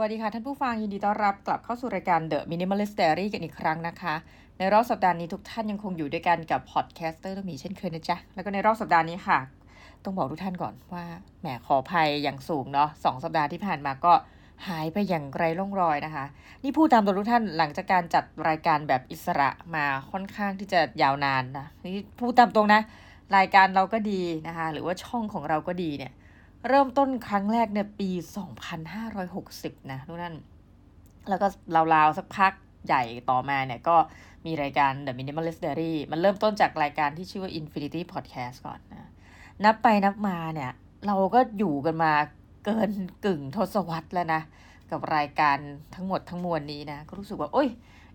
วัสดีค่ะท่านผู้ฟังยินดีต้อนรับกลับเข้าสู่รายการ The Minimalist Diary กันอีกครั้งนะคะ ในรอบสัปดาห์นี้ทุกท่านยังคงอยู่ด้วยกันกับ podcaster ต้องมีเช่นเคยนะจ๊ะ แล้วก็ในรอบสัปดาห์นี้ค่ะ ต้องบอกทุกท่านก่อนว่าแหมขอภัยอย่างสูงเนาะสองสัปดาห์ที่ผ่านมาก็หายไปอย่างไร้ร่องรอยนะคะ นี่พูดตามตรงทุกท่านหลังจากการจัดรายการแบบอิสระมาค่อนข้างที่จะยาวนานนะนี่พูดตามตรงนะ รายการเราก็ดีนะคะ หรือว่าช่องของเราก็ดีเนี่ย เริ่มต้นครั้งแรกเนี่ยปี 2560 นะทุกท่น แล้วก็ราวๆสักพักใหญ่ต่อมาเนี่ยก็มีรายการ The Minimalist Diary มันเริ่มต้นจากรายการที่ชื่อว่า Infinity Podcast ก่อนนะ นับไปนับมาเนี่ย เราก็อยู่กันมาเกินกึ่งทศวรรษแล้วนะ กับรายการทั้งหมดทั้งมวลนี้นะ ก็รู้สึกว่าโอ้ย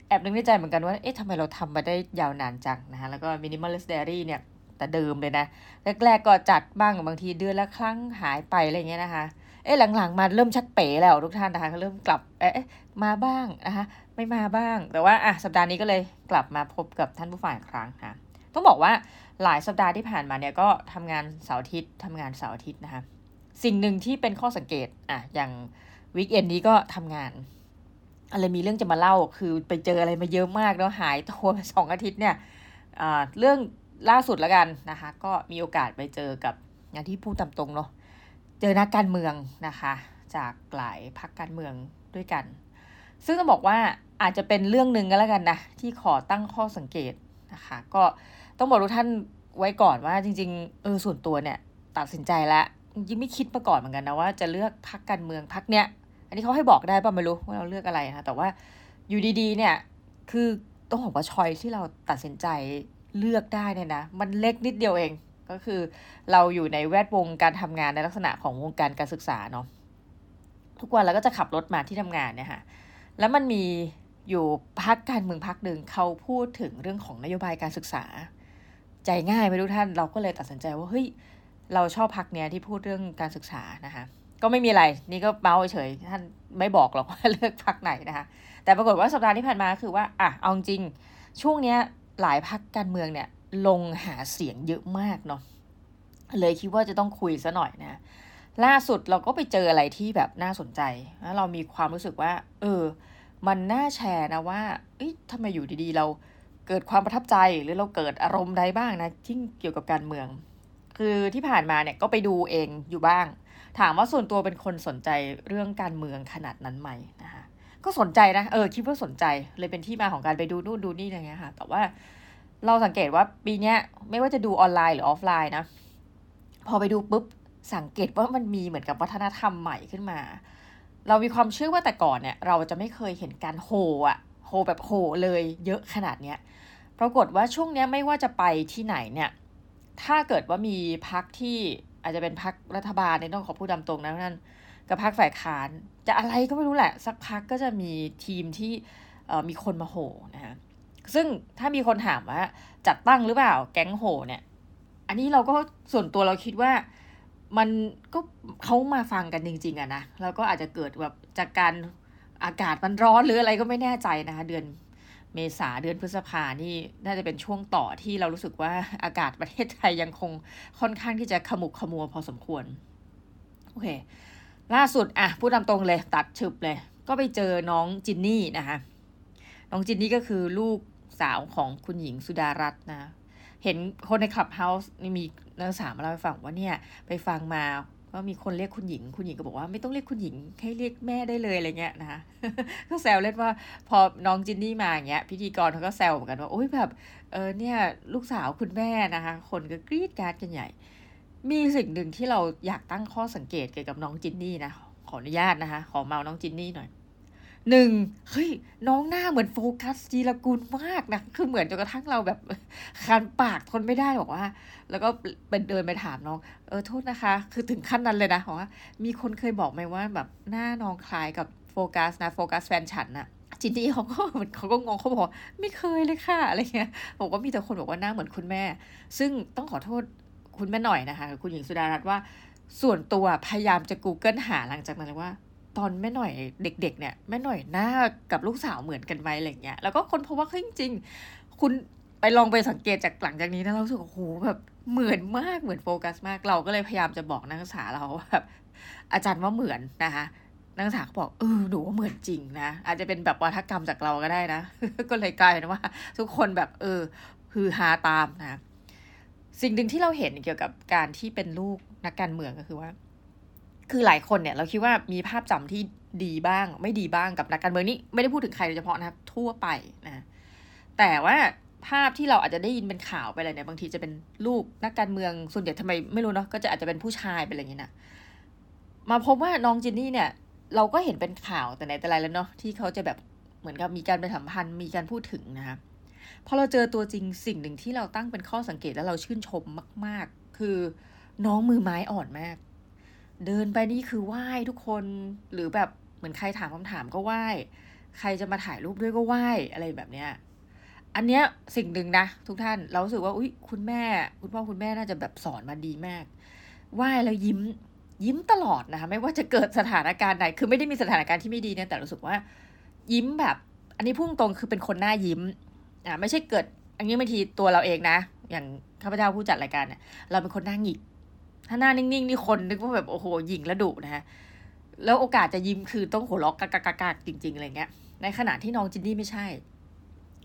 แอบนึกในใจเหมือนกันว่า เอ๊ะทำไมเราทำมาได้ยาวนานจังนะฮะ แล้วก็ Minimalist Diary เนี่ย แต่เดิมเลยนะ แรกๆก็จัดบ้างบางทีเดือนละครั้งหายไปอะไรเงี้ยนะคะ เอ๊ะหลังๆมาเริ่มชักเป๋แล้วทุกท่านนะคะเริ่มกลับเอ๊ะมาบ้างนะคะไม่มาบ้าง แต่ว่าอะสัปดาห์นี้ก็เลยกลับมาพบกับท่านผู้ฟังอีกครั้งค่ะต้องบอกว่าหลายสัปดาห์ที่ผ่านมาเนี่ยก็ทำงานเสาร์อาทิตย์ทำงานเสาร์อาทิตย์นะคะสิ่งหนึ่งที่เป็นข้อสังเกตอะอย่างวีคเอนนี้ก็ทำงานอะไรมีเรื่องจะมาเล่าคือไปเจออะไรมาเยอะมากแล้วหายตัวสองอาทิตย์เนี่ยอ่าเรื่อง ล่าสุดแล้วกันนะคะ ก็มีโอกาสไปเจอกับอย่างที่พูดตามตรงเนาะเจอนักการเมืองนะคะ จากหลายพรรคการเมืองด้วยกัน ซึ่งต้องบอกว่าอาจจะเป็นเรื่องหนึ่งก็แล้วกันนะ ที่ขอตั้งข้อสังเกตนะคะ ก็ต้องบอกทุกท่านไว้ก่อนว่าจริงๆเออส่วนตัวเนี่ย ตัดสินใจแล้วจริงไม่คิดมาก่อนเหมือนกันนะว่าจะเลือกพรรคการเมืองพรรคเนี้ย อันนี้เขาให้บอกได้ป่ะไม่รู้ว่าเราเลือกอะไรนะแต่ว่าอยู่ดีๆ เนี่ยคือต้องบอกว่าชอยที่เราตัดสินใจ เลือกได้เนี่ยนะ มันเล็กนิดเดียวเอง ก็คือเราอยู่ในแวดวงการทำงานในลักษณะของวงการการศึกษาเนาะ ทุกวันเราก็จะขับรถมาที่ทำงานเนี่ยค่ะ แล้วมันมีอยู่พักการเมืองพักหนึ่งเขาพูดถึงเรื่องของนโยบายการศึกษา ใจง่ายไหมทุกท่าน เราก็เลยตัดสินใจว่าเฮ้ยเราชอบพักเนี้ยที่พูดเรื่องการศึกษานะคะก็ไม่มีอะไร นี่ก็เมาเฉย ท่านไม่บอกหรอกว่าเลือกพักไหนนะคะ แต่ปรากฏว่าสัปดาห์ที่ผ่านมาคือว่า อะ เอาจริง ช่วงเนี้ย หลายพักการเมืองเนี่ยลงหาเสียงเยอะมากเนาะเลยคิดว่าจะต้องคุยซะหน่อยนะ ล่าสุดเราก็ไปเจออะไรที่แบบน่าสนใจแล้วเรามีความรู้สึกว่า เออ มันน่าแชร์นะว่าเอ้ยทำไมอยู่ดีๆ เราเกิดความประทับใจหรือเราเกิดอารมณ์ใดบ้างนะที่เกี่ยวกับการเมือง คือที่ผ่านมาเนี่ยก็ไปดูเองอยู่บ้าง ถามว่าส่วนตัวเป็นคนสนใจเรื่องการเมืองขนาดนั้นไหมนะคะ ก็สนใจนะ เออคิดว่าสนใจ เลยเป็นที่มาของการไปดูนู่นดูนี่อะไรเงี้ยค่ะ แต่ว่าเราสังเกตว่าปีเนี้ยไม่ว่าจะดูออนไลน์หรือออฟไลน์นะ พอไปดูปุ๊บ สังเกตว่ามันมีเหมือนกับวัฒนธรรมใหม่ขึ้นมา เรามีความเชื่อว่าแต่ก่อนเนี่ย เราจะไม่เคยเห็นการโฮอะโฮแบบโฮเลยเยอะขนาดเนี้ย ปรากฏว่าช่วงเนี้ยไม่ว่าจะไปที่ไหนเนี่ย ถ้าเกิดว่ามีพักที่อาจจะเป็นพักรัฐบาลเนี่ยต้องขอพูดตามตรงนะนั่น กับพักฝ่ายค้าน จะอะไรก็ไม่รู้แหละ สักพักก็จะมีทีมที่มีคนมาโหนะฮะซึ่งถ้ามีคนถามว่า จัดตั้งหรือเปล่าแก๊งโหเนี่ย อันนี้เราก็ส่วนตัวเราคิดว่ามันก็เขามาฟังกันจริง ๆอะนะแล้วก็อาจจะเกิดแบบจากการอากาศมันร้อนหรืออะไรก็ไม่แน่ใจนะคะเดือนเมษาเดือนพฤษภานี่น่าจะเป็นช่วงต่อที่เรารู้สึกว่าอากาศประเทศไทยยังคงค่อนข้างที่จะขมุกขมัวพอสมควร โอเค ล่าสุดอะพูดตามตรงเลย ตัดฉึบเลย ก็ไปเจอน้องจินนี่นะคะน้องจินนี่ก็คือลูกสาวของคุณหญิงสุดารัตน์นะ เห็นคนในคลับเฮาส์นี่มีนักศึกษามาเล่าให้ฟังว่าเนี่ยไปฟังมาก็มีคนเรียกคุณหญิง คุณหญิงก็บอกว่าไม่ต้องเรียกคุณหญิงให้เรียกแม่ได้เลยอะไรเงี้ยนะคะก็แซวเล่นว่าพอน้องจินนี่มาอย่างเงี้ยพิธีกรเขาก็แซวเหมือนกันว่าโอ้ยแบบเออเนี่ยลูกสาวคุณแม่นะคะ คนก็กรี๊ดการ์ดกันใหญ่ มีสิ่งหนึ่งที่เราอยากตั้งข้อสังเกตเกี่ยวกับน้องจินนี่นะ ขออนุญาตนะคะ ขอเมาน้องจินนี่หน่อยหนึ่งเฮ้ยน้องหน้าเหมือนโฟกัสจีละกุลมากนะ คือเหมือนจนกระทั่งเราแบบคันปากทนไม่ได้บอกว่า แล้วก็เป็นเดินไปถามน้อง เออโทษนะคะ คือถึงขั้นนั้นเลยนะบอกว่า มีคนเคยบอกไหมว่าแบบหน้าน้องคล้ายกับโฟกัสนะโฟกัสแฟนฉันอะจินนี่เขาก็เขาก็งงเขาบอกไม่เคยเลยค่ะอะไรเงี้ยบอกว่ามีแต่คนบอกว่าหน้าเหมือนคุณแม่ ซึ่งต้องขอโทษ คุณแม่หน่อยนะคะคุณหญิงสุดารัตน์ว่าส่วนตัวพยายามจะ Google หาหลังจากนั้นเลยว่า ตอนแม่หน่อยเด็ก ๆ เนี่ยแม่หน่อยหน้ากับลูกสาวเหมือนกันไหมอะไรเงี้ยแล้วก็คนพบว่าจริงๆคุณไปลองไปสังเกตจากหลังจากนี้นะเราสึกโอ้โหแบบเหมือนมากเหมือนโฟกัสมาก เราก็เลยพยายามจะบอกนักศึกษาเราว่าแบบอาจารย์ว่าเหมือนนะคะนักศึกษาเขาบอกเออหนูว่าเหมือนจริงนะอาจจะเป็นแบบวัฒกรรมจากเราก็ได้นะ ก็เลยกลายเป็นว่า ทุกคนแบบเออฮือฮาตามนะ สิ่งหนึ่งที่เราเห็นเกี่ยวกับการที่เป็นลูกนักการเมืองก็คือว่า คือหลายคนเนี่ย เราคิดว่ามีภาพจำที่ดีบ้าง ไม่ดีบ้างกับนักการเมืองนี่ไม่ได้พูดถึงใครโดยเฉพาะนะครับ ทั่วไปนะแต่ว่าภาพที่เราอาจจะได้ยินเป็นข่าวไปอะไรเนี่ยบางทีจะเป็นลูกนักการเมืองส่วนใหญ่ทำไมไม่รู้เนาะก็จะอาจจะเป็นผู้ชายเป็นอะไรอย่างนี้นะมาพบว่าน้องจินนี่เนี่ย เราก็เห็นเป็นข่าวแต่ไหนแต่ไรแล้วเนาะที่เขาจะแบบเหมือนกับมีการไปสัมพันธ์มีการพูดถึงนะคะ พอเราเจอตัวจริงสิ่งหนึ่งที่เราตั้งเป็นข้อสังเกตแล้วเราชื่นชมมาก ๆ คือน้องมือไม้อ่อนมาก เดินไปนี่คือไหว้ทุกคนหรือแบบเหมือนใครถามคำถามก็ไหว้ใครจะมาถ่ายรูปด้วยก็ไหว้อะไรแบบเนี้ยอันเนี้ยสิ่งหนึ่งนะทุกท่านเราสึกว่าอุ้ยคุณแม่ คุณพ่อคุณแม่น่าจะแบบสอนมาดีมากไหว้แล้วยิ้มยิ้มตลอดนะคะไม่ว่าจะเกิดสถานการณ์ใดคือไม่ได้มีสถานการณ์ที่ไม่ดีเนะแต่รู้สึกว่า ยิ้มแบบ อันนี้พุ่งตรงคือเป็นคนหน้ายิ้ม อ่าไม่ใช่เกิด อันนี้บางทีตัวเราเองนะ อย่างข้าพเจ้าผู้จัดรายการเนี่ยเราเป็นคนหน้าหงิก ถ้าหน้านิ่งๆนี่คนนึกว่าแบบโอ้โหหยิงและดุนะฮะแล้วโอกาสจะยิ้มคือต้องหัวเราะกากากากจริงๆอะไรเงี้ย ในขณะที่น้องจินนี่ไม่ใช่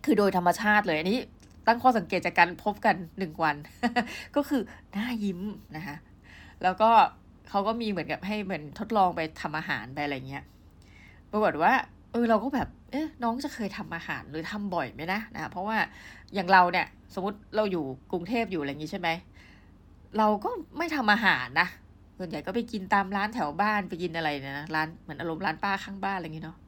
คือโดยธรรมชาติเลยอันนี้ตั้งข้อสังเกตจากการพบกันหนึ่งวัน ก็คือหน้ายิ้มนะคะแล้วก็เขาก็มีเหมือนกับให้เหมือนทดลองไปทำอาหารไปอะไรเงี้ย ปรากฏว่า เออเราก็แบบ เอ๊ะน้องจะเคยทำอาหารหรือทำบ่อยไหมนะนะเพราะว่าอย่างเราเนี่ย สมมติเราอยู่กรุงเทพอยู่อะไรอย่างนี้ใช่ไหมเราก็ไม่ทำอาหารนะส่วนใหญ่ก็ไปกินตามร้านแถวบ้านไปกินอะไรนะร้านเหมือนอารมณ์ร้านป้าข้างบ้านอะไรอย่างนี้เนาะ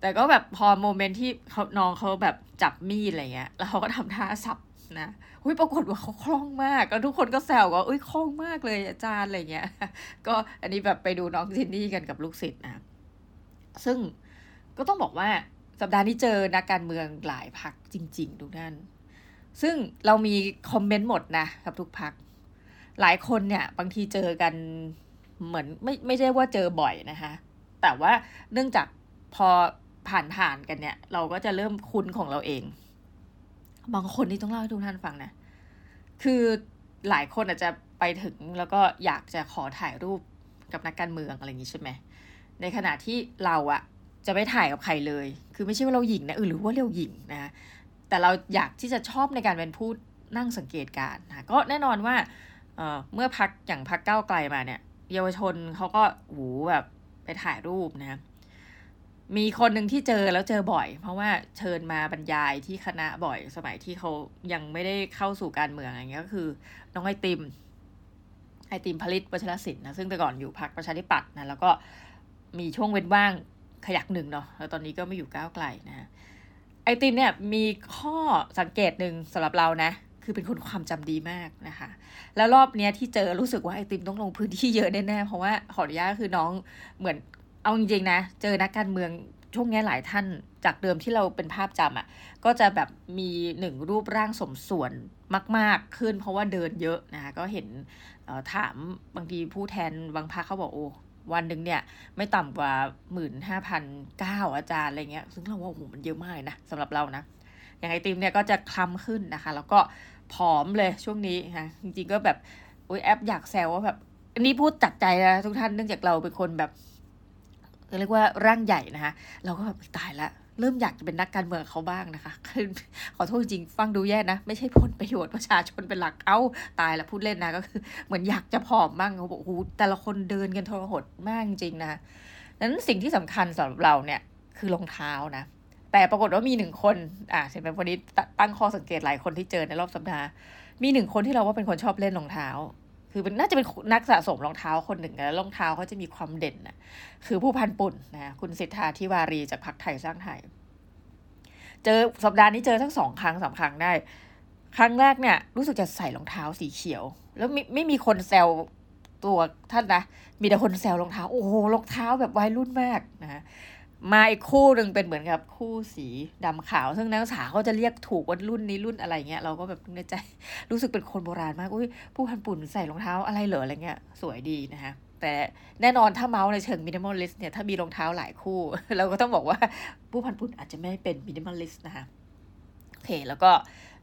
แต่ก็แบบพอโมเมนต์ที่เขาน้องเขาแบบจับมีดอะไรเงี้ย แล้วเขาก็ทำท่าสับนะอุ้ยปรากฏว่าเขาคล่องมากก็ทุกคนก็แซวว่าอุ้ยคล่องมากเลยอาจารย์อะไรเงี้ย ก็อันนี้แบบไปดูน้องจินนี่กันกับลูกศิษย์นะ ซึ่ง ก็ต้องบอกว่าสัปดาห์นี้เจอนักการเมืองหลายพักจริง ๆ ทุกท่าน ซึ่งเรามีคอมเมนต์หมดนะกับทุกพัก หลายคนเนี่ยบางทีเจอกันเหมือนไม่ไม่ใช่ว่าเจอบ่อยนะคะ แต่ว่าเนื่องจากพอผ่านผ่านกันเนี่ย เราก็จะเริ่มคุ้นของเราเอง บางคนนี่ต้องเล่าให้ทุกท่านฟังนะ คือหลายคนอาจจะไปถึงแล้วก็อยากจะขอถ่ายรูปกับนักการเมืองอะไรอย่างนี้ใช่ไหม ในขณะที่เราอะ จะไม่ถ่ายกับใครเลย คือไม่ใช่ว่าเราหญิงนะเออหรือว่าเราหญิงนะแต่เราอยากที่จะชอบในการเป็นผู้นั่งสังเกตการนะก็แน่นอนว่าเเมื่อพักอย่างพักเก้าไกลมาเนี่ย เยาวชนเขาก็หูแบบไปถ่ายรูปนะมีคนหนึ่งที่เจอแล้วเจอบ่อย เพราะว่าเชิญมาบรรยายที่คณะบ่อย สมัยที่เขายังไม่ได้เข้าสู่การเมืองอะไรเงี้ยก็คือ น้องไอติม ไอติมผลิตวัชรศิลป์นะซึ่งแต่ก่อนอยู่พรรคประชาธิปัตย์นะแล้วก็มีช่วงเว้นว่าง ขยักหนึ่งเนาะแล้วตอนนี้ก็ไม่อยู่ก้าวไกลนะไอติมเนี่ยมีข้อสังเกตหนึ่งสำหรับเรานะ คือเป็นคนความจำดีมากนะคะ แล้วรอบเนี้ยที่เจอรู้สึกว่าไอติมต้องลงพื้นที่เยอะแน่ๆเพราะว่าขออนุญาตคือน้องเหมือนเอาจริงๆนะ เจอนักการเมืองช่วงนี้หลายท่านจากเดิมที่เราเป็นภาพจำอะ่ะก็จะแบบมีหนึ่งรูปร่างสมส่วนมาก ๆ ขึ้นเพราะว่าเดินเยอะนะคะก็เห็นถามบางทีผู้แทนบางพักเขาบอกโอ้ วันหนึ่งเนี่ยไม่ต่ำกว่าหมื่นห้าพันเก้าอาจารย์อะไรเงี้ย ซึ่งเราว่าโอ้โหมันเยอะมากนะสำหรับเรานะ อย่างไอติมเนี่ยก็จะคล้ำขึ้นนะคะ แล้วก็ผอมเลยช่วงนี้นะจริงๆก็แบบโอ้ยแอปอยากแซวว่าแบบอันนี้พูดจัดใจนะทุกท่านเนื่องจากเราเป็นคนแบบเรียกว่าร่างใหญ่นะคะเราก็แบบตายละ เริ่มอยากจะเป็นนักการเมืองเขาบ้างนะคะ ขอโทษจริงฟังดูแย่นะ ไม่ใช่ผลประโยชน์ประชาชนเป็นหลัก เอ้า ตายละพูดเล่นนะก็คือ เหมือนอยากจะผอมบ้างเขาบอกโอ้แต่ละคนเดินกันทรหดมากจริงนะนั้นสิ่งที่สำคัญสำหรับเราเนี่ยคือรองเท้านะ แต่ปรากฏว่ามีหนึ่งคน อ่าเห็นไหมวันนี้ตั้งข้อสังเกตหลายคนที่เจอในรอบสัปดาห์ มีหนึ่งคนที่เราว่าเป็นคนชอบเล่นรองเท้า คือน่าจะเป็นนักสะสมรองเท้าคนหนึ่งแล้วรองเท้าเขาจะมีความเด่นนะคือผู้พันปุ่นนะคุณสิทธาทิวารีจากพรรคไทยสร้างไทย เจอสัปดาห์นี้เจอทั้งสองครั้งสามครั้งได้ ครั้งแรกเนี่ย รู้สึกจะใส่รองเท้าสีเขียว แล้วไม่ไม่มีคนแซวตัวท่านนะ มีแต่คนแซวรองเท้า โอ้โหรองเท้าแบบวัยรุ่นมากนะ มาอีกคู่หนึ่งเป็นเหมือนกับคู่สีดำขาว ซึ่งนักศึกษาเขาจะเรียกถูกว่ารุ่นนี้รุ่นอะไรเงี้ยเราก็แบบในใจรู้สึกเป็นคนโบราณมากอุ้ยผู้พันปุ่นใส่รองเท้าอะไรเหรออะไรเงี้ยสวยดีนะคะแต่แน่นอนถ้าเมาท์ในเชิง minimalist เนี่ยถ้ามีรองเท้าหลายคู่ เราก็ต้องบอกว่าผู้พันปุ่นอาจจะไม่เป็น minimalist นะคะโอเคแล้วก็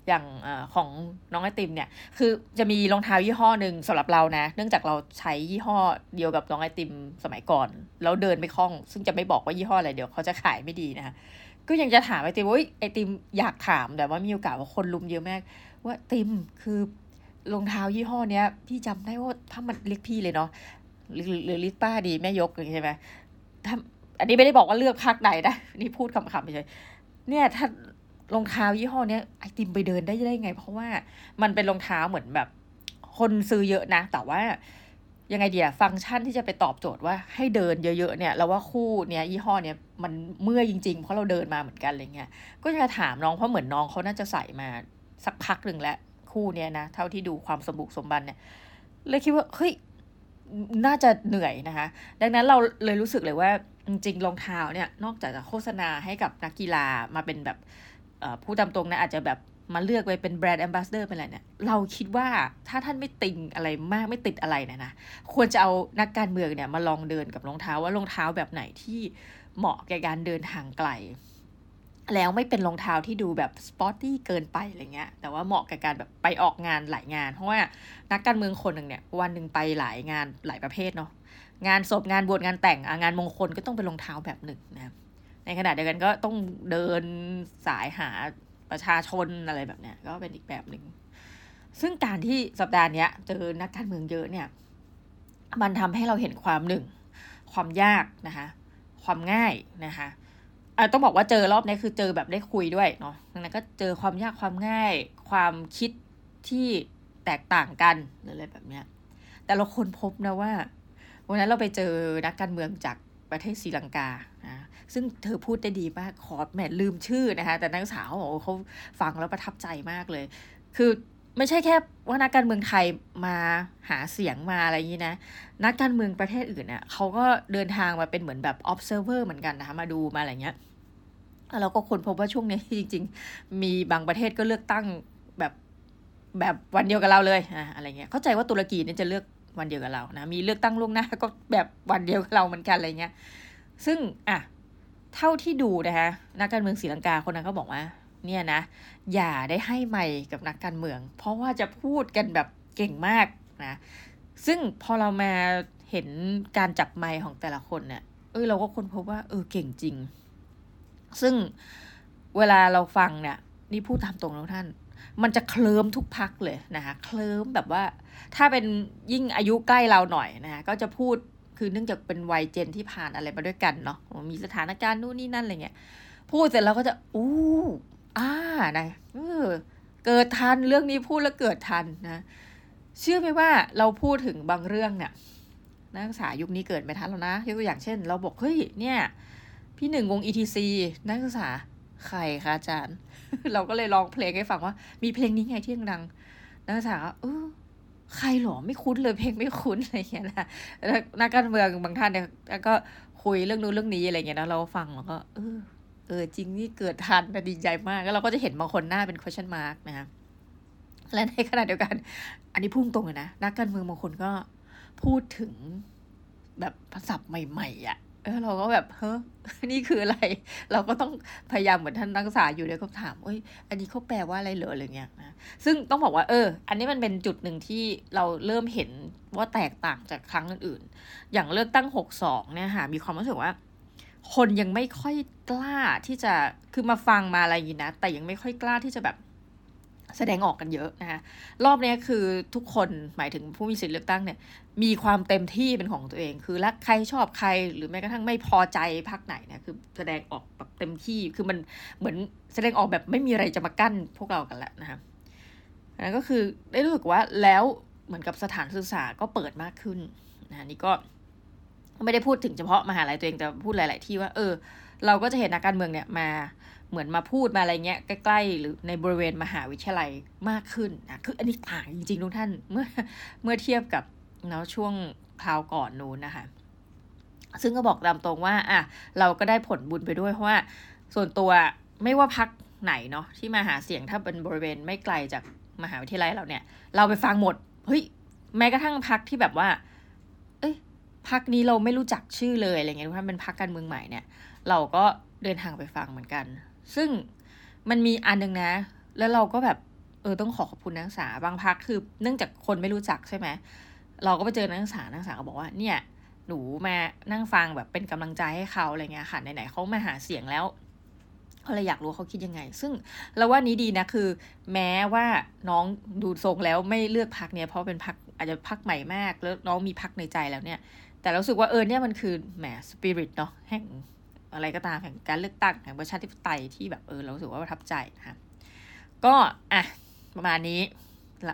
อย่างของน้องไอติมเนี่ย คือจะมีรองเท้ายี่ห้อหนึ่งสำหรับเรานะ เนื่องจากเราใช้ยี่ห้อเดียวกับน้องไอติมสมัยก่อน แล้วเดินไม่คล่อง ซึ่งจะไม่บอกว่ายี่ห้ออะไรเดี๋ยวเขาจะขายไม่ดีนะคะก็ยังจะถามไอติมว่าไอติมอยากถามแต่ว่ามีโอกาสว่าคนลุมเยอะมาก ว่าติมคือรองเท้ายี่ห้อเนี้ยพี่จำได้ว่าถ้ามันเรียกพี่เลยเนาะหรือหรือลิป้าดีแม่ยกใช่ไหมถ้าอันนี้ไม่ได้บอกว่าเลือกพักไหนนะนี่พูดคำๆไปเลยเนี่ยถ้า รองเท้ายี่ห้อเนี้ยไอติมไปเดินได้ได้ไง เพราะว่ามันเป็นรองเท้าเหมือนแบบ คนซื้อเยอะนะ แต่ว่ายังไงเดียฟังก์ชันที่จะไปตอบโจทย์ว่าให้เดินเยอะๆเนี่ยเราว่าคู่เนี้ยยี่ห้อเนี้ยมันเมื่อยจริงๆ เพราะเราเดินมาเหมือนกันอะไรเงี้ยก็จะถามน้องเพราะเหมือนน้องเขาน่าจะใส่มาสักพักหนึ่งแล้วคู่เนี้ยนะเท่าที่ดูความสมบุกสมบันเนี่ยเลยคิดว่าเฮ้ยน่าจะเหนื่อยนะคะ ดังนั้นเราเลยรู้สึกเลยว่าจริงๆรองเท้าเนี่ยนอกจากจะโฆษณาให้กับนักกีฬามาเป็นแบบ ผู้ตามตรงนะอาจจะแบบมาเลือกไปเป็นแบรนด์แอมบาสเดอร์เป็นอะไรเนี่ย เราคิดว่าถ้าท่านไม่ติงอะไรมากไม่ติดอะไรเนี่ยนะ ควรจะเอานักการเมืองเนี่ยมาลองเดินกับรองเท้าว่ารองเท้าแบบไหนที่เหมาะแก่การเดินทางไกล แล้วไม่เป็นรองเท้าที่ดูแบบสปอร์ตี้เกินไปอะไรเงี้ย แต่ว่าเหมาะกับการแบบไปออกงานหลายงาน เพราะว่านักการเมืองคนหนึ่งเนี่ยวันหนึ่งไปหลายงานหลายประเภทเนาะ งานศพงานบวชงานแต่งงานมงคลก็ต้องเป็นรองเท้าแบบหนึ่งนะ ในขณะเดียวกันก็ต้องเดินสายหาประชาชนอะไรแบบเนี้ยก็เป็นอีกแบบหนึ่งซึ่งการที่สัปดาห์นี้เจอนักการเมืองเยอะเนี่ย มันทำให้เราเห็นความหนึ่ง ความยากนะคะ ความง่ายนะคะต้องบอกว่าเจอรอบนี้คือเจอแบบได้คุยด้วยเนาะดังนั้นก็เจอความยากความง่าย ความคิดที่แตกต่างกันอะไรแบบเนี้ย แต่เราคนพบนะว่าวันนั้นเราไปเจอนักการเมืองจากประเทศศรีลังกา ซึ่งเธอพูดได้ดีมากขอแหมลืมชื่อนะคะ แต่นักศึกษาเขาบอกเขาฟังแล้วประทับใจมากเลย คือไม่ใช่แค่ว่านักการเมืองไทยมาหาเสียงมาอะไรอย่างนี้นะ นักการเมืองประเทศอื่นเนะ่ยเขาก็เดินทางมาเป็นเหมือนแบบ observer เหมือนกันนะคะมาดูมาอะไรเงี้ยแล้วก็คนพบว่าช่วงนี้จริง ๆ มีบางประเทศก็เลือกตั้งแบบแบบวันเดียวกับเราเลยอะอะไรเงี้ยเข้าใจว่าตุรกีเนี่ยจะเลือกวันเดียวกับเรานะมีเลือกตั้งล่วงหน้าก็แบบวันเดียวกับเราเหมือนกันอะไรเงี้ย ซึ่งอะ เท่าที่ดูนะคะนักการเมืองศรีลังกาคนนั้นก็บอกว่า เนี่ยนะ อย่าได้ให้ไม่กับนักการเมือง เพราะว่าจะพูดกันแบบเก่งมากนะซึ่งพอเรามาเห็นการจับไม้ของแต่ละคนเนี่ยเออเราก็ค้นพบว่าเออเก่งจริง ซึ่งเวลาเราฟังเนี่ย นี่พูดตามตรงแล้วท่าน มันจะเคลิ้มทุกพักเลยนะคะเคลิ้มแบบว่า ถ้าเป็นยิ่งอายุใกล้เราหน่อยนะคะก็จะพูด คือเนื่องจากเป็นวัยเจนที่ผ่านอะไรมาด้วยกันเนาะมีสถานการณ์นู่นนี่นั่นอะไรเงี้ยพูดเสร็จแล้วก็จะอู้อ่านะเออเกิดทันเรื่องนี้พูดแล้วเกิดทันนะเชื่อไหมว่าเราพูดถึงบางเรื่องเนี่ยนักศึกษายุคนี้เกิดไม่ทันแล้วนะยกตัวอย่างเช่น เราบอกเฮ้ยเนี่ย พี่หนึ่งวง ETC นักศึกษาใครคะอาจารย์ เราก็เลยลองเพลงให้ฟังว่า มีเพลงนี้ไงที่ยังดังนักศึกษาเออ ใครหรอไม่คุ้นเลยเพลงไม่คุ้นอะไรเงี้ยนะนักการเมืองบางท่านเนี่ยก็คุยเรื่องนู้นเรื่องนี้อะไรเงี้ยนะเราฟังแล้วก็ เออ เออ จริงนี่เกิดทันดีใจมากแล้วเราก็จะเห็นบางคนหน้าเป็น question mark นะและในขณะเดียวกัน อันนี้พุ่งตรงเลยนะนักการเมืองบางคนก็พูดถึงแบบภาษาใหม่ ๆอะ่ะ เออเราก็แบบเฮ้ยนี่คืออะไร เราก็ต้องพยายามเหมือนท่านนักศึกษาอยู่เดี๋ยวก็ถามเอ้ย อันนี้เขาแปลว่าอะไรเหรออะไรเงี้ยนะซึ่งต้องบอกว่า เออ อันนี้มันเป็นจุดหนึ่งที่เราเริ่มเห็นว่าแตกต่างจากครั้งอื่นๆ อย่างเลือกตั้งหกสองเนี่ยค่ะมีความรู้สึกว่า คนยังไม่ค่อยกล้าที่จะคือมาฟังมาอะไรอย่างนี้นะแต่ยังไม่ค่อยกล้าที่จะแบบ แสดงออกกันเยอะนะคะรอบนี้คือทุกคนหมายถึงผู้มีสิทธิเลือกตั้งเนี่ยมีความเต็มที่เป็นของตัวเอง คือรักใครชอบใครหรือแม้กระทั่งไม่พอใจพรรคไหนเนี่ยคือแสดงออกแบบเต็มที่คือมันเหมือนแสดงออกแบบไม่มีอะไรจะมากั้นพวกเรากันแล้วนะคะนั่นก็คือได้รู้สึกว่าแล้วเหมือนกับสถานศึกษาก็เปิดมากขึ้นนะนี่ก็ไม่ได้พูดถึงเฉพาะมหาลัยตัวเองแต่พูดหลาย ๆ ที่ว่า เออ เราก็จะเห็นนักการเมืองเนี่ยมา เหมือนมาพูดมาอะไรเงี้ยใกล้ๆ หรือในบริเวณมหาวิทยาลัยมากขึ้นนะคืออันนี้ต่างจริงๆทุกท่านเมื่อเมื่อเทียบกับเนาะช่วงคราวก่อนนู้นนะคะซึ่งก็บอกตามตรงว่าอะเราก็ได้ผลบุญไปด้วยเพราะว่า ส่วนตัวไม่ว่าพักไหนเนาะที่มาหาเสียงถ้าเป็นบริเวณไม่ไกลจากมหาวิทยาลัยเราเนี่ย เราไปฟังหมดเฮ้ยแม้กระทั่งพักที่แบบว่า เอ้ยพักนี้เราไม่รู้จักชื่อเลยอะไรเงี้ยทุกท่านเป็นพักการเมืองใหม่เนี่ย เราก็เดินทางไปฟังเหมือนกัน ซึ่งมันมีอันนึงนะ แล้วเราก็แบบเออต้องขอขอบคุณนักศึกษาบางพักคือเนื่องจากคนไม่รู้จักใช่ไหมเราก็ไปเจอนักศึกษานักศึกษาก็บอกว่าเนี่ยหนูมานั่งฟังแบบเป็นกำลังใจให้เขาอะไรเงี้ยค่ะไหนๆเขามาหาเสียงแล้วเขาเลยอยากรู้เขาคิดยังไง ซึ่งเราว่านี้ดีนะคือ แม้ว่าน้องดูทรงแล้วไม่เลือกพักเนี่ยเพราะเป็นพักอาจจะพักใหม่มาก แล้วน้องมีพักในใจแล้วเนี่ย แต่เรู้สึกว่าเออเนี่ยมันคือแหมสปิริตเนาะแห่ง อะไรก็ตามแห่งการเลือกตั้งแห่งประชาธิปไตยที่แบบเออเราสึกว่าประทับใจนะคะก็อะประมาณนี้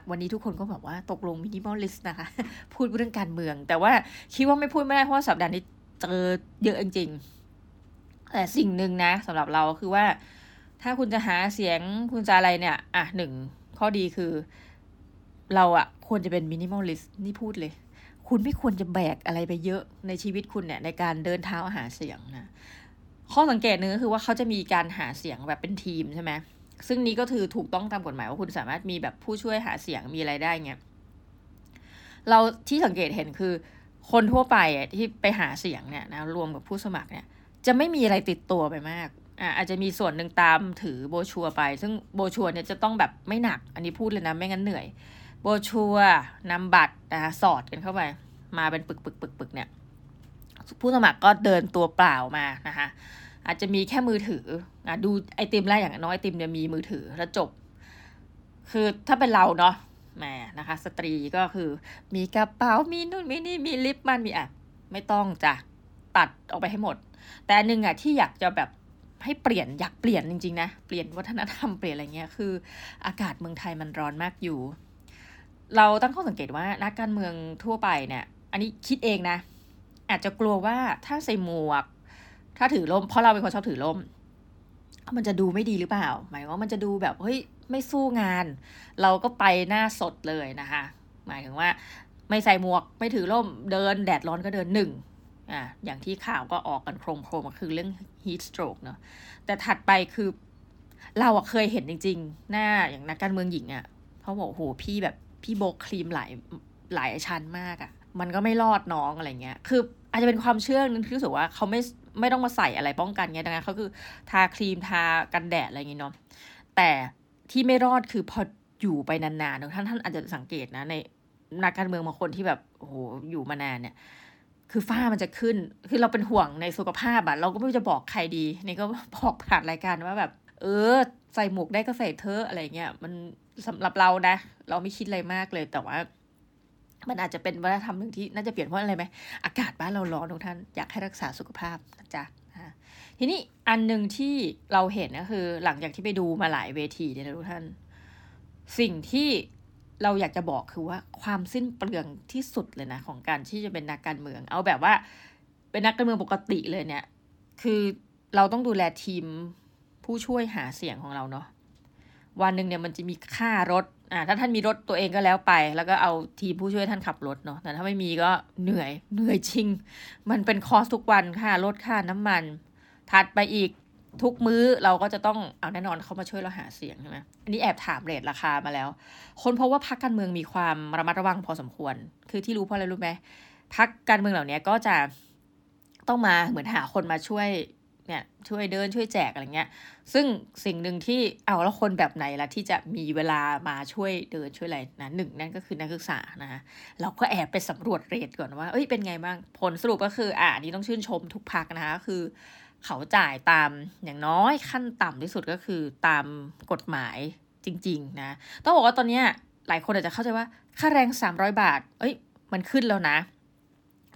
วันนี้ทุกคนก็แบบว่าตกลง minimalist นะคะ พูดเรื่องการเมือง แต่ว่าคิดว่าไม่พูดไม่ได้เพราะว่าสัปดาห์นี้เจอเยอะจริงๆแต่สิ่งหนึ่งนะสำหรับเราคือว่า ถ้าคุณจะหาเสียงคุณจะอะไรเนี่ย อะหนึ่งข้อดีคือ เราอะควรจะเป็น minimalist นี่พูดเลยคุณไม่ควรจะแบกอะไรไปเยอะในชีวิตคุณเนี่ยในการเดินเท้าหาเสียงนะ ข้อสังเกตหนึ่งก็คือว่าเขาจะมีการหาเสียงแบบเป็นทีมใช่ไหมซึ่งนี้ก็คือถูกต้องตามกฎหมายว่าคุณสามารถมีแบบผู้ช่วยหาเสียงมีอะไรได้เงี้ยเราที่สังเกตเห็นคือ คนทั่วไปที่ไปหาเสียงเนี่ยนะรวมกับผู้สมัครเนี่ย จะไม่มีอะไรติดตัวไปมากอ่าอาจจะมีส่วนหนึ่งตามถือโบชัวไป ซึ่งโบชัวเนี่ยจะต้องแบบไม่หนัก อันนี้พูดเลยนะไม่งั้นเหนื่อย โบชัวนำบัตรนะสอดกันเข้าไป มาเป็นปึกปึกปึกปึกเนี่ย ผู้สมัครก็เดินตัวเปล่ามานะคะอาจจะมีแค่มือถืออะดูไอติมแรกอย่างน้อยไอติมเนี่ยมีมือถือแล้วจบ คือถ้าเป็นเราเนาะแหมนะคะ สตรีก็คือมีกระเป๋ามีนู่นมีนี่มีลิปมันมีอะ ไม่ต้องจ้ะตัดออกไปให้หมด แต่หนึ่งอะที่อยากจะแบบให้เปลี่ยนอยากเปลี่ยนจริงๆนะเปลี่ยนวัฒนธรรมเปลี่ยนอะไรเงี้ยคือ อากาศเมืองไทยมันร้อนมากอยู่ เราตั้งข้อสังเกตว่านักการเมืองทั่วไปเนี่ย อันนี้คิดเองนะ อาจจะกลัวว่าถ้าใส่หมวก ถ้าถือร่มเพราะเราเป็นคนชอบถือร่ม มันจะดูไม่ดีหรือเปล่า หมายว่ามันจะดูแบบเฮ้ยไม่สู้งาน เราก็ไปหน้าสดเลยนะคะ หมายถึงว่า ไม่ใส่หมวกไม่ถือร่มเดินแดดร้อนก็เดินหนึ่งอ่าอย่างที่ข่าวก็ออกกันโครมโครมก็คือเรื่อง heat stroke เนาะแต่ถัดไปคือเราเคยเห็นจริง ๆ หน้าอย่างนักการเมืองหญิงอะ่ะเขาบอกโหพี่แบบพี่โบกครีมหลายหลายชั้นมากอะ่ะ มันก็ไม่รอดน้องอะไรเงี้ย คืออาจจะเป็นความเชื่อนึงที่รู้สึกว่าเขาไม่ไม่ต้องมาใส่อะไรป้องกันไงดังนั้นเขาคือทาครีมทากันแดดอะไรอย่างงี้เนาะ แต่ที่ไม่รอดคือพออยู่ไปนานๆท่านท่านอาจจะสังเกตนะในนักการเมืองบางคนที่แบบโอ้โหอยู่มานานเนี่ย คือฝ้ามันจะขึ้น คือเราเป็นห่วงในสุขภาพอะเราก็ไม่รู้จะบอกใครดี นี่ก็บอกผ่านรายการว่าแบบ เออ ใส่หมวกได้ก็ใส่เธออะไรเงี้ยมันสำหรับเรานะ เราไม่คิดอะไรมากเลยแต่ว่า มันอาจจะเป็นวัฒนธรรมหนึ่งที่น่าจะเปลี่ยนเพราะอะไรไหมอากาศบ้านเราร้อนทุกท่านอยากให้รักษาสุขภาพนะจ๊ะทีนี้อันหนึ่งที่เราเห็นก็คือ หลังจากที่ไปดูมาหลายเวทีเนี่ยนะทุกท่าน สิ่งที่เราอยากจะบอกคือว่าความสิ้นเปลืองที่สุดเลยนะ ของการที่จะเป็นนักการเมือง เอาแบบว่า เป็นนักการเมืองปกติเลยเนี่ย คือเราต้องดูแลทีมผู้ช่วยหาเสียงของเราเนาะวันหนึ่งเนี่ยมันจะมีค่ารถ อ่าถ้าท่านมีรถตัวเองก็แล้วไป แล้วก็เอาทีมผู้ช่วยท่านขับรถเนาะแต่ถ้าไม่มีก็เหนื่อยเหนื่อยจริง มันเป็นคอสทุกวันค่ารถค่าน้ำมัน ถัดไปอีกทุกมื้อเราก็จะต้องเอาแน่นอนเขามาช่วยเราหาเสียงใช่ไหมอันนี้แอบถามเรทราคามาแล้ว คนพบว่าพักการเมืองมีความระมัดระวังพอสมควร คือที่รู้เพราะอะไรรู้ไหมพักการเมืองเหล่านี้ก็จะต้องมาเหมือนหาคนมาช่วย เนี่ยช่วยเดินช่วยแจกอะไรเงี้ย ซึ่งสิ่งหนึ่งที่เอาแล้วคนแบบไหนละที่จะมีเวลามาช่วยเดินช่วยอะไรนะหนึ่งนั่นก็คือนักศึกษานะคะเราก็แอบไปสำรวจเรทก่อนว่าเอ้ยเป็นไงบ้างผลสรุปก็คืออ่านี้ต้องชื่นชมทุกพักนะคะคือเขาจ่ายตามอย่างน้อยขั้นต่ำที่สุดก็คือตามกฎหมายจริง ๆ นะ ต้องบอกว่าตอนนี้หลายคนอาจจะเข้าใจว่าค่าแรง 300 บาท เอ้ย มันขึ้นแล้วนะ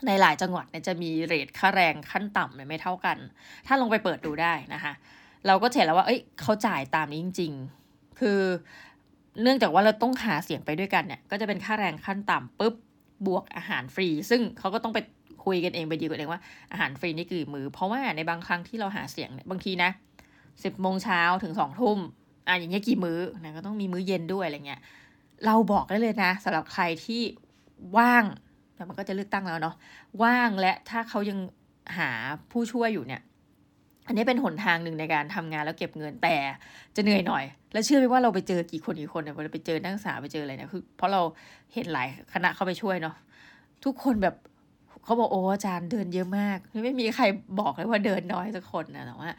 ในหลายจังหวัดเนี่ยจะมีเรทค่าแรงขั้นต่ำเนี่ยไม่เท่ากัน ถ้าลงไปเปิดดูได้นะคะเราก็เห็นแล้วว่า เอ้ยเขาจ่ายตามนี้จริง ๆ คือเนื่องจากว่าเราต้องหาเสียงไปด้วยกันเนี่ย ก็จะเป็นค่าแรงขั้นต่ำปุ๊บบวกอาหารฟรี ซึ่งเขาก็ต้องไปคุยกันเองไปดีกันเองว่าอาหารฟรีนี่กี่มือ เพราะว่าในบางครั้งที่เราหาเสียงเนี่ยบางทีนะสิบโมงเช้าถึงสองทุ่มอะอย่างเงี้ยกี่มื้อนะก็ต้องมีมื้อเย็นด้วยอะไรเงี้ยเราบอกได้เลยนะสำหรับใครที่ว่าง แต่มันก็จะเลือกตั้งแล้วเนาะว่างและถ้าเขายังหาผู้ช่วยอยู่เนี่ย อันนี้เป็นหนทางหนึ่งในการทำงานแล้วเก็บเงินแต่จะเหนื่อยหน่อย แล้วเชื่อไหมว่าเราไปเจอกี่คนกี่คนเนี่ยเราไปเจอนักศึกษาไปเจออะไรเนี่ยคือเพราะเราเห็นหลายคณะเข้าไปช่วยเนาะทุกคนแบบเขาบอกโอ้อาจารย์เดินเยอะมาก ไม่มีใครบอกเลยว่าเดินน้อยสักคนนะแต่ว่า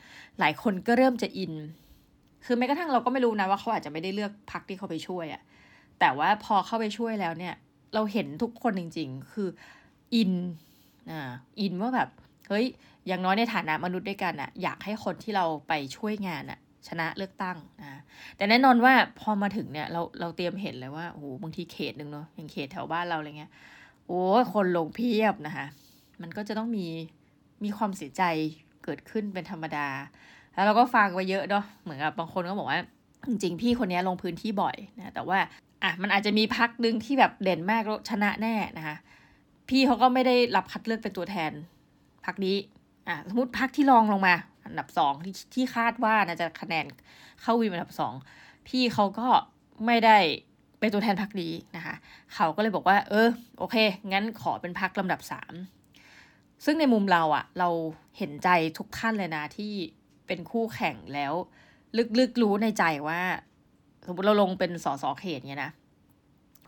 หลายคนก็เริ่มจะอิน คือแม้กระทั่งเราก็ไม่รู้นะว่าเขาอาจจะไม่ได้เลือกพักที่เขาไปช่วยอะแต่ว่าพอเข้าไปช่วยแล้วเนี่ย เราเห็นทุกคนจริง ๆ คืออินอ่าอินว่าแบบ เฮ้ย อย่างน้อยในฐานะมนุษย์ด้วยกันอะอยากให้คนที่เราไปช่วยงานอะชนะเลือกตั้งนะ แต่แน่นอนว่าพอมาถึงเนี่ยเราเราเตรียมเห็นเลยว่าโอ้โหบางทีเขตหนึ่งเนาะอย่างเขตแถวบ้านเราอะไรเงี้ยโอ้คนลงเพียบนะคะ มันก็จะต้องมีมีความเสียใจเกิดขึ้นเป็นธรรมดา แล้วเราก็ฟังไปเยอะเนาะเหมือนกับบางคนก็บอกว่าจริงๆพี่คนนี้ลงพื้นที่บ่อยนะแต่ว่า อะมันอาจจะมีพักหนึ่งที่แบบเด่นมากแล้วชนะแน่นะคะพี่เขาก็ไม่ได้รับคัดเลือกเป็นตัวแทนพักนี้อะสมมติพักที่รองลงมา อันดับสองที่ที่คาดว่านะจะคะแนนเข้าวินอันดับสองพี่เขาก็ไม่ได้เป็นตัวแทนพักนี้นะคะเขาก็เลยบอกว่า เออโอเค งั้นขอเป็นพักลำดับสามซึ่งในมุมเราอะเราเห็นใจทุกท่านเลยนะที่เป็นคู่แข่งแล้ว ลึกๆรู้ในใจว่า สมมติเราลงเป็นสสเขตเนี่ยนะ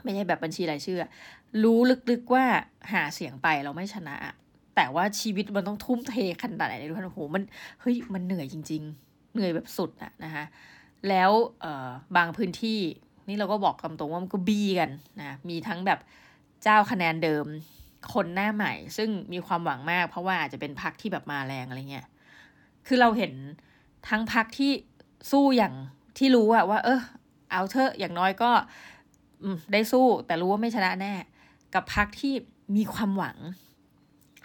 ไม่ใช่แบบบัญชีรายชื่อ รู้ลึกๆว่าหาเสียงไปเราไม่ชนะ แต่ว่าชีวิตมันต้องทุ่มเทขนาดไหนทุกท่านโอ้โหมันเฮ้ยมันเหนื่อยจริง ๆ เหนื่อยแบบสุดอะนะคะแล้วเออบางพื้นที่นี่เราก็บอกคำตรงว่ามันก็บีกันนะมีทั้งแบบเจ้าคะแนนเดิมคนหน้าใหม่ ซึ่งมีความหวังมากเพราะว่าอาจจะเป็นพักที่แบบมาแรงอะไรเงี้ยคือเราเห็นทั้งพักที่สู้อย่างที่รู้อะว่า เออ เอาเถอะอย่างน้อยก็ได้สู้แต่รู้ว่าไม่ชนะแน่ กับพักที่มีความหวัง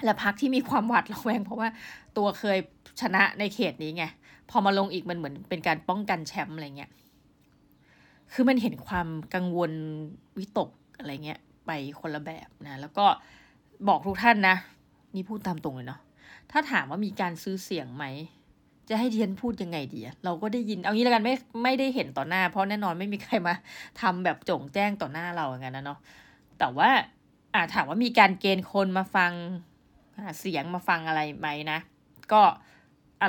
และพักที่มีความหวาดระแวง เพราะว่าตัวเคยชนะในเขตนี้ไงพอมาลงอีกมันเหมือนเป็นการป้องกันแชมป์อะไรเงี้ยคือมันเห็นความกังวลวิตกอะไรเงี้ยไปคนละแบบนะ แล้วก็บอกทุกท่านนะ นี่พูดตามตรงเลยเนาะถ้าถามว่ามีการซื้อเสียงไหม จะให้เดียนพูดยังไงดีเราก็ได้ยินเอางี้แล้วกันไม่ไม่ได้เห็นต่อหน้า เพราะแน่นอนไม่มีใครมาทำแบบจงแจ้งต่อหน้าเราอย่างนั้นนะเนาะแต่ว่าอาถามว่ามีการเกณฑ์คนมาฟังเสียงมาฟังอะไรไหมนะ ก็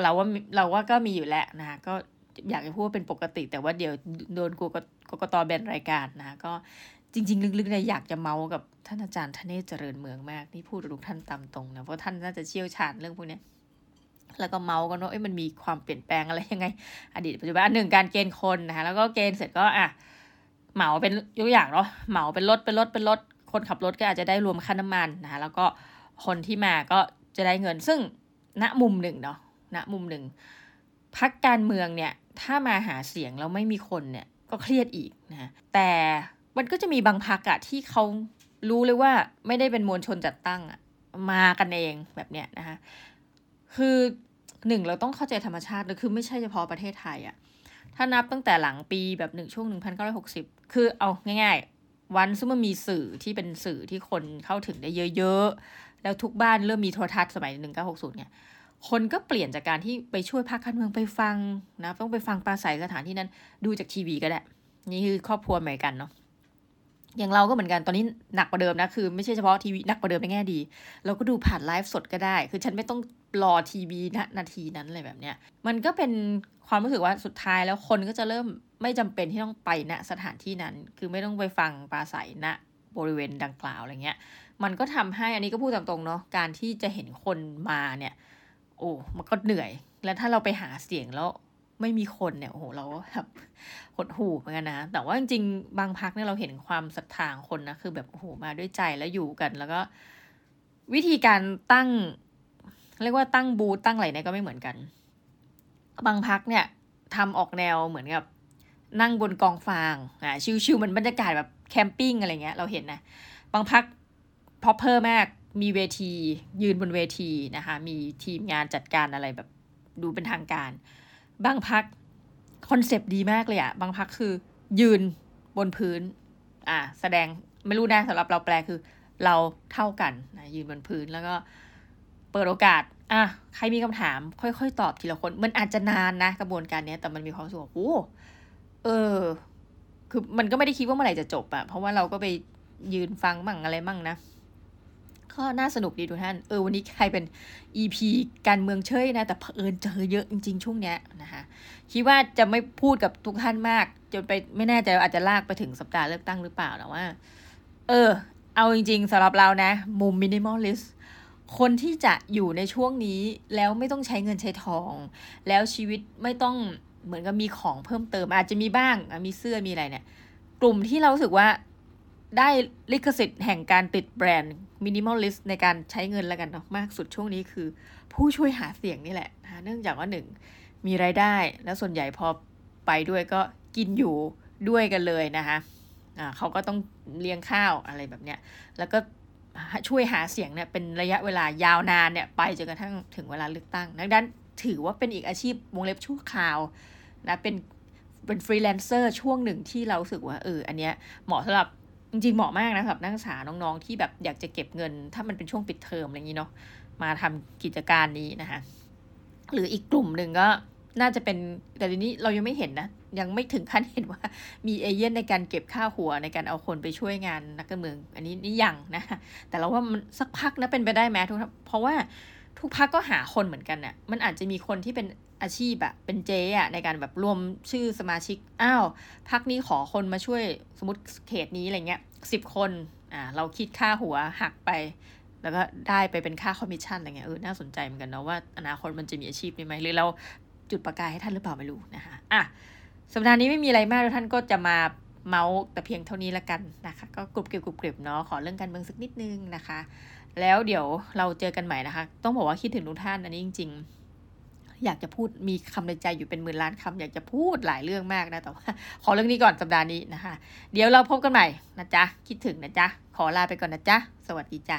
เราว่าเราว่าก็มีอยู่แล้วนะคะก็อยากจะพูดว่าเป็นปกติ แต่ว่าเดี๋ยวโดนกกกตแบนรายการนะก็จริง ๆ ลึกๆเนี่ยอยากจะเมาส์กับท่านอาจารย์ทเนศเจริญเมืองมาก นี่พูดทุกท่านตามตรงนะ เพราะท่านน่าจะเชี่ยวชาญเรื่องพวกนี้ แล้วก็เมาส์กันว่าเอ้ยมันมีความเปลี่ยนแปลงอะไรยังไง อดีตปัจจุบันหนึ่งการเกณฑ์คนนะคะแล้วก็เกณฑ์เสร็จก็อะเหมาเป็นยกอย่างเนาะเหมาเป็นรถเป็นรถเป็นรถคนขับรถก็อาจจะได้รวมค่าน้ำมันนะคะแล้วก็คนที่มาก็จะได้เงินซึ่งณมุมหนึ่งเนาะณมุมหนึ่งพักการเมืองเนี่ยถ้ามาหาเสียงแล้วไม่มีคนเนี่ยก็เครียดอีกนะแต่มันก็จะมีบางพักอะที่เขารู้เลยว่าไม่ได้เป็นมวลชนจัดตั้งอะมากันเองแบบเนี้ยนะคะ คือหนึ่งเราต้องเข้าใจธรรมชาติเลยคือไม่ใช่เฉพาะประเทศไทยอะถ้านับตั้งแต่หลังปีแบบหนึ่งช่วงหนึ่งพันเก้าร้อยหกสิบคือเอาง่ายๆ วันซึ่งมันมีสื่อที่เป็นสื่อที่คนเข้าถึงได้เยอะๆ แล้วทุกบ้านเริ่มมีโทรทัศน์สมัยหนึ่งเก้าหกศูนย์เนี่ย คนก็เปลี่ยนจากการที่ไปช่วยพรรคการเมืองไปฟังนะ ต้องไปฟังปราศัยสถานที่นั้น ดูจากทีวีก็ได้ นี่คือครอบครัวใหม่กันเนาะ อย่างเราก็เหมือนกันตอนนี้หนักกว่าเดิมนะ คือไม่ใช่เฉพาะทีวีหนักกว่าเดิมในแง่ดี เราก็ดูผ่านไลฟ์สดก็ได้ คือฉันไม่ต้องรอทีวีนะนาทีนั้นอะไรแบบเนี้ยมันก็เป็นความรู้สึกว่าสุดท้ายแล้วคนก็จะเริ่มไม่จำเป็นที่ต้องไปณสถานที่นั้น คือไม่ต้องไปฟังปราศัยณบริเวณดังกล่าวอะไรเงี้ย มันก็ทำให้อันนี้ก็พูดตามตรงเนาะการที่จะเห็นคนมาเนี่ย โอ้มันก็เหนื่อย แล้วถ้าเราไปหาเสียงแล้ว ไม่มีคนเนี่ยโอ้โหเราแบบหดหูเหมือนกันนะ แต่ว่าจริงๆบางพักเนี่ยเราเห็นความศรัทธาคนนะคือแบบโอ้โหมาด้วยใจแล้วอยู่กัน แล้วก็ วิธีการตั้ง เรียกว่าตั้งบูธตั้งอะไรเนี่ยก็ไม่เหมือนกัน บางพรรคเนี่ยทำออกแนวเหมือนกับ นั่งบนกองฟางอ่า chill ๆเหมือนบรรยากาศแบบ camping อะไรเงี้ย เราเห็นนะบางพรรค proper มากมีเวทียืนบนเวทีนะคะ มีทีมงานจัดการอะไรแบบดูเป็นทางการ บางพรรค concept ดีมากเลยอะบางพรรคคือ ยืนบนพื้น อ่า แสดงไม่รู้นะสำหรับเราแปลคือ เราเท่ากันนะยืนบนพื้นแล้วก็เปิดโอกาส อะ ใครมีคำถาม ค่อยๆ ตอบทีละคน มันอาจจะนานนะ กระบวนการนี้แต่มันมีความสุขโอ้เออ คือมันก็ไม่ได้คิดว่าเมื่อไหร่จะจบอะเพราะว่าเราก็ไปยืนฟังมั่งอะไรมั่งนะ ก็น่าสนุกดีทุกท่าน เออวันนี้ใครเป็น EP การเมืองเชยนะ แต่เผอิญเจอเยอะจริง ๆ ช่วงเนี้ยนะคะคิดว่าจะไม่พูดกับทุกท่านมาก จนไปไม่แน่ใจอาจจะลากไปถึงสัปดาห์เลือกตั้งหรือเปล่าแต่ว่า เออ เอาจริง ๆสำหรับเรานะ มุม minimalist คนที่จะอยู่ในช่วงนี้แล้วไม่ต้องใช้เงินใช้ทอง แล้วชีวิตไม่ต้องเหมือนกับมีของเพิ่มเติม อาจจะมีบ้างมีเสื้อมีอะไรเนี่ย กลุ่มที่เราสึกว่า ได้ลิขสิทธิ์แห่งการติดแบรนด์ minimalist ในการใช้เงินแล้วกันเนาะมากสุดช่วงนี้คือ ผู้ช่วยหาเสียงนี่แหละนะเนื่องจากว่าหนึ่งมีรายได้ แล้วส่วนใหญ่พอไปด้วยก็กินอยู่ด้วยกันเลยนะคะอ่าเขาก็ต้องเลี้ยงข้าวอะไรแบบเนี้ยแล้วก็ช่วยหาเสียงเนี่ยเป็นระยะเวลายาวนานเนี่ยไปจนกระทั่งถึงเวลาเลือกตั้งดังนั้นถือว่าเป็นอีกอาชีพวงเล็บชั่วคราวนะเป็นเป็นฟรีแลนเซอร์ช่วงหนึ่งที่เราสึกว่าเอออันเนี้ยเหมาะสำหรับ จริงๆเหมาะมากนะกับนักศึกษาน้องๆที่แบบอยากจะเก็บเงิน ถ้ามันเป็นช่วงปิดเทอมอะไรอย่างนี้เนาะมาทำกิจการนี้นะคะหรืออีกกลุ่มหนึ่งก็น่าจะเป็นแต่ทีนี้เรายังไม่เห็นนะ ยังไม่ถึงขั้นเห็นว่ามีเอเย่นในการเก็บค่าหัวในการเอาคนไปช่วยงานนักการเมือง อันนี้นี่ยังนะ แต่เราว่ามันสักพักนะเป็นไปได้ไหมทุกเพราะว่าทุกพักก็หาคนเหมือนกันน่ะมันอาจจะมีคนที่เป็น อาชีพอะเป็นเจ๊อะในการแบบรวมชื่อสมาชิกอ้าวพักนี้ขอคนมาช่วยสมมติเขตนี้อะไรเงี้ยสิบคนอ่าเราคิดค่าหัวหักไป แล้วก็ได้ไปเป็นค่าคอมมิชชั่นอะไรเงี้ยเออน่าสนใจเหมือนกันเนาะว่าอนาคตมันจะมีอาชีพนี้ไหมหรือเราจุดประกายให้ท่านหรือเปล่าไม่รู้นะคะอะสัปดาห์นี้ไม่มีอะไรมากท่านก็จะมาเมาท์แต่เพียงเท่านี้ละกันนะคะ ก็กรุบกริบกรุบกริบเนาะขอเรื่องการเมืองสักนิดนึงนะคะ แล้วเดี๋ยวเราเจอกันใหม่นะคะ ต้องบอกว่าคิดถึงทุกท่านอันนี้จริง ๆ อยากจะพูดมีคำในใจอยู่เป็นหมื่นล้านคำอยากจะพูดหลายเรื่องมากนะแต่ว่าขอเรื่องนี้ก่อนสัปดาห์นี้นะคะ เดี๋ยวเราพบกันใหม่นะจ๊ะคิดถึงนะจ๊ะขอลาไปก่อนนะจ๊ะสวัสดีจ้ะ